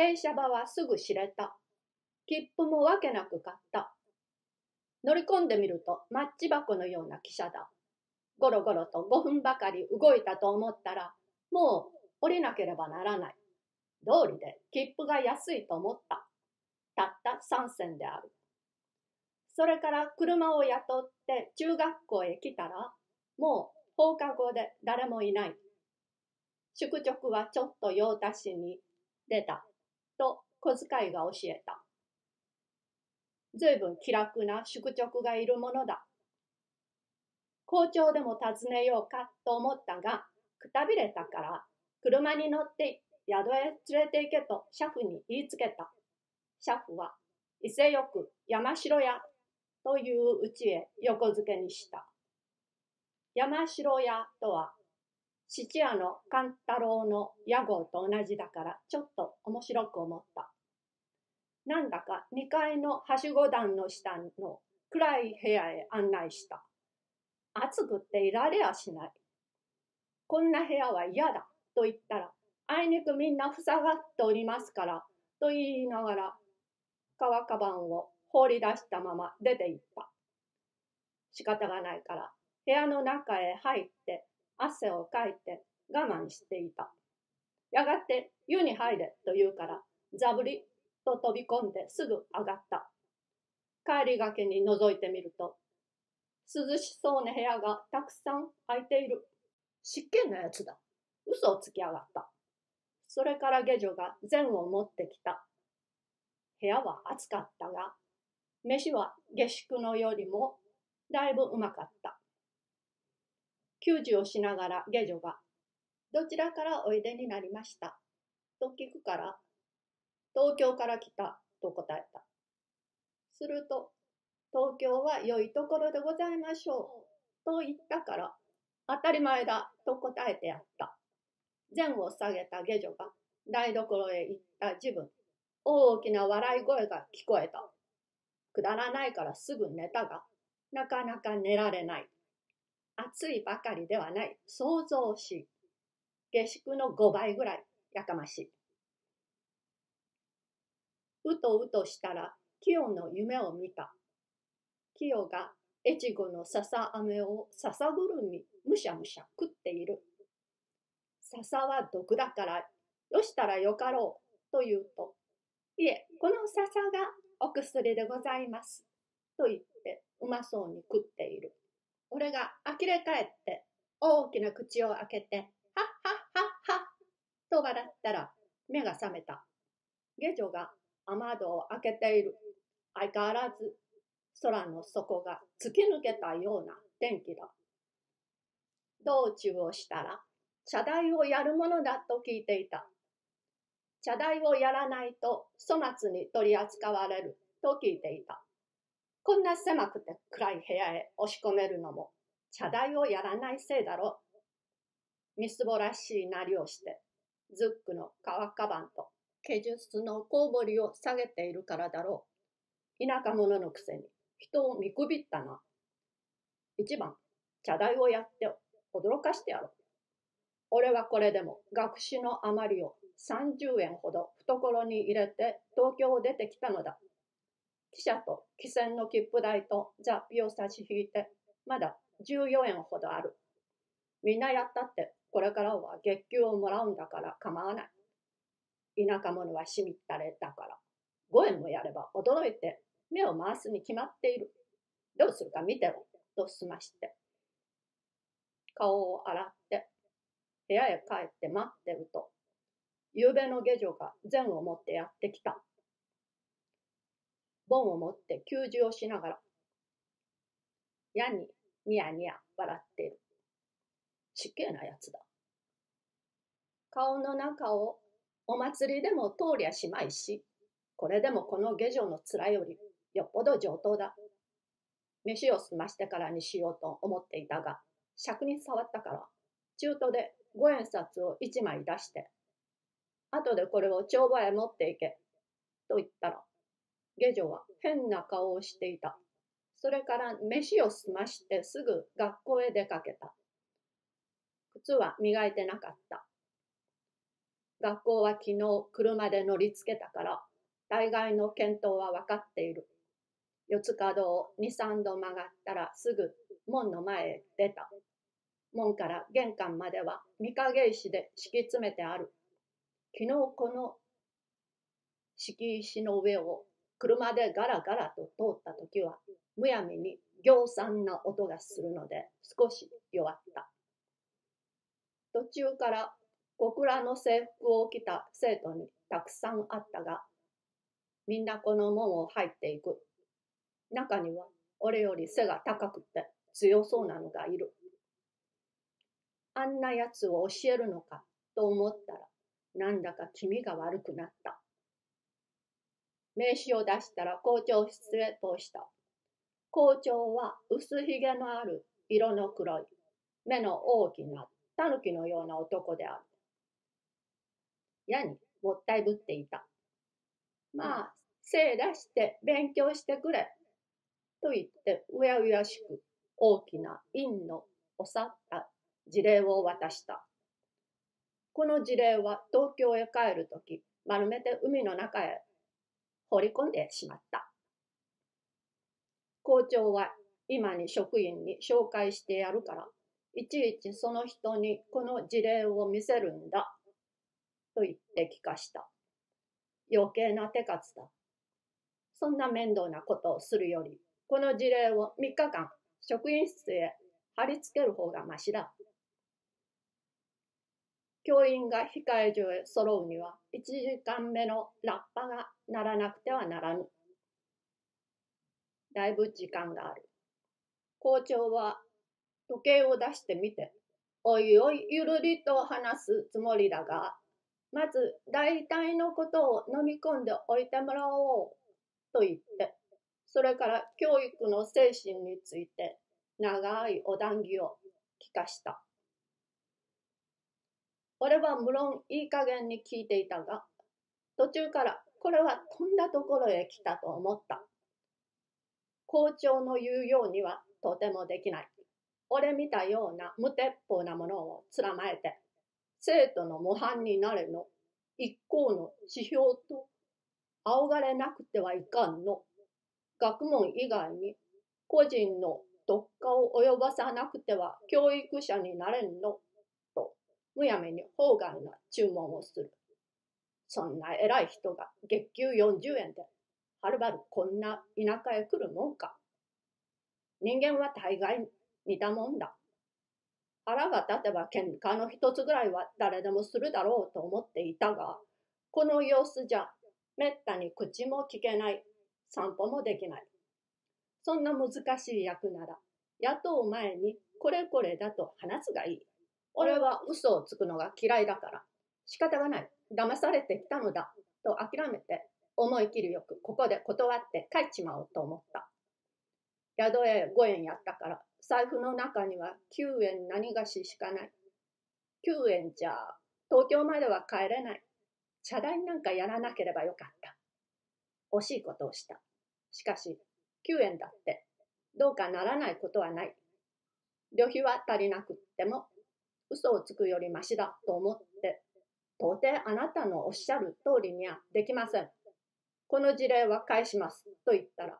停車場はすぐ知れた。切符もわけなく買った。乗り込んでみるとマッチ箱のような汽車だ。ゴロゴロと5分ばかり動いたと思ったら、もう降りなければならない。道理で切符が安いと思った。たった3銭である。それから車を雇って中学校へ来たら、もう放課後で誰もいない。宿直はちょっと用足しに出たと小遣いが教えた。ずいぶん気楽な宿直がいるものだ。校長でも訪ねようかと思ったが、くたびれたから車に乗って宿へ連れて行けと車夫に言いつけた。車夫は伊勢よく山城屋といううちへ横付けにした。山城屋とは質屋の勘太郎の屋号と同じだからちょっと面白く思った。なんだか2階のはしご段の下の暗い部屋へ案内した。暑くっていられやしない。こんな部屋は嫌だと言ったら、あいにくみんな塞がっておりますから、と言いながら、革カバンを放り出したまま出て行った。仕方がないから、部屋の中へ入って汗をかいて我慢していた。やがて湯に入れと言うから、ザブリと飛び込んですぐ上がった。帰りがけに覗いてみると、涼しそうな部屋がたくさん空いている。湿気のやつだ。嘘をつきやがった。それから下女が禅を持ってきた。部屋は暑かったが、飯は下宿のよりもだいぶうまかった。給仕をしながら下女が、どちらからおいでになりました？と聞くから、東京から来たと答えた。すると、東京は良いところでございましょうと言ったから、当たり前だと答えてやった。前を下げた下女が台所へ行った自分、大きな笑い声が聞こえた。くだらないからすぐ寝たが、なかなか寝られない。暑いばかりではない。想像し。下宿の5倍ぐらいやかましい。うとうとしたら、清の夢を見た。清が越後の笹飴を笹ぐるみむしゃむしゃ食っている。笹は毒だから、よしたらよかろうと言うと、いえ、この笹がお薬でございます。と言ってうまそうに食っている。俺が呆れ返って大きな口を開けて、はっはっはっはと笑ったら目が覚めた。下女が雨戸を開けている。相変わらず空の底が突き抜けたような天気だ。道中をしたら茶代をやるものだと聞いていた。茶代をやらないと粗末に取り扱われると聞いていた。こんな狭くて暗い部屋へ押し込めるのも茶代をやらないせいだろう。みすぼらしいなりをして、ズックの革カバンと毛術のコウボリを下げているからだろう。田舎者のくせに人を見くびったな。一番、茶代をやって驚かしてやろう。俺はこれでも学士の余りを30円ほど懐に入れて東京を出てきたのだ。汽車と汽船の切符代と雑費を差し引いて、まだ14円ほどある。みんなやったって、これからは月給をもらうんだから構わない。田舎者はしみったれだから、5円もやれば驚いて目を回すに決まっている。どうするか見てろ、と済まして。顔を洗って部屋へ帰って待ってると、夕べの下女が禅を持ってやってきた。盆を持って給仕をしながら、矢にニヤニヤ笑っている。ちっけえなやつだ。顔の中をお祭りでも通りゃしまいし、これでもこの下女の面よりよっぽど上等だ。飯を済ましてからにしようと思っていたが、尺に触ったから、中途で五円札を一枚出して、後でこれを帳場へ持っていけ、と言ったら、下女は変な顔をしていた。それから飯を済ましてすぐ学校へ出かけた。靴は磨いてなかった。学校は昨日車で乗りつけたから、大概の見当は分かっている。四つ角を二三度曲がったらすぐ門の前へ出た。門から玄関までは御影石で敷き詰めてある。昨日この敷石の上を車でガラガラと通った時はむやみに行産な音がするので少し弱った。途中から小倉の制服を着た生徒にたくさんあったが、みんなこの門を入っていく。中には俺より背が高くて強そうなのがいる。あんなやつを教えるのかと思ったら、なんだか気味が悪くなった。名刺を出したら校長室へ通した。校長は薄ひげのある色の黒い、目の大きな狸のような男である。やにもったいぶっていた。まあ、精出して勉強してくれ。と言ってうやうやしく大きな陰のおさった事例を渡した。この事例は東京へ帰るとき丸めて海の中へ放り込んでしまった。校長は今に職員に紹介してやるから、いちいちその人にこの事例を見せるんだ。と言って聞かした。余計な手数だ。そんな面倒なことをするより、この事例を3日間職員室へ貼り付ける方がましだ。教員が控え所へ揃うには1時間目のラッパが鳴らなくてはならぬ。だいぶ時間がある。校長は時計を出してみて、おいおいゆるりと話すつもりだが、まず大体のことを飲み込んでおいてもらおうと言って、それから教育の精神について長いお談義を聞かした。俺は無論いい加減に聞いていたが、途中からこれはとんだところへ来たと思った。校長の言うようにはとてもできない。俺見たような無鉄砲なものをつらまえて、生徒の模範になれの一行の指標と仰がれなくてはいかんの。学問以外に個人の特化を及ばさなくては教育者になれんの。むやみに法外な注文をする。そんな偉い人が月給40円で、はるばるこんな田舎へ来るもんか。人間は大概似たもんだ。腹が立てば喧嘩の一つぐらいは誰でもするだろうと思っていたが、この様子じゃめったに口も聞けない、散歩もできない。そんな難しい役なら、雇う前にこれこれだと話すがいい。俺は嘘をつくのが嫌いだから、仕方がない。騙されてきたのだ。と諦めて、思い切りよくここで断って帰っちまおうと思った。宿へ5円やったから、財布の中には9円何がししかない。9円じゃ、東京までは帰れない。茶代なんかやらなければよかった。惜しいことをした。しかし、9円だって、どうかならないことはない。旅費は足りなくっても、嘘をつくよりましだと思って、到底あなたのおっしゃる通りにはできません。この事例は返しますと言ったら、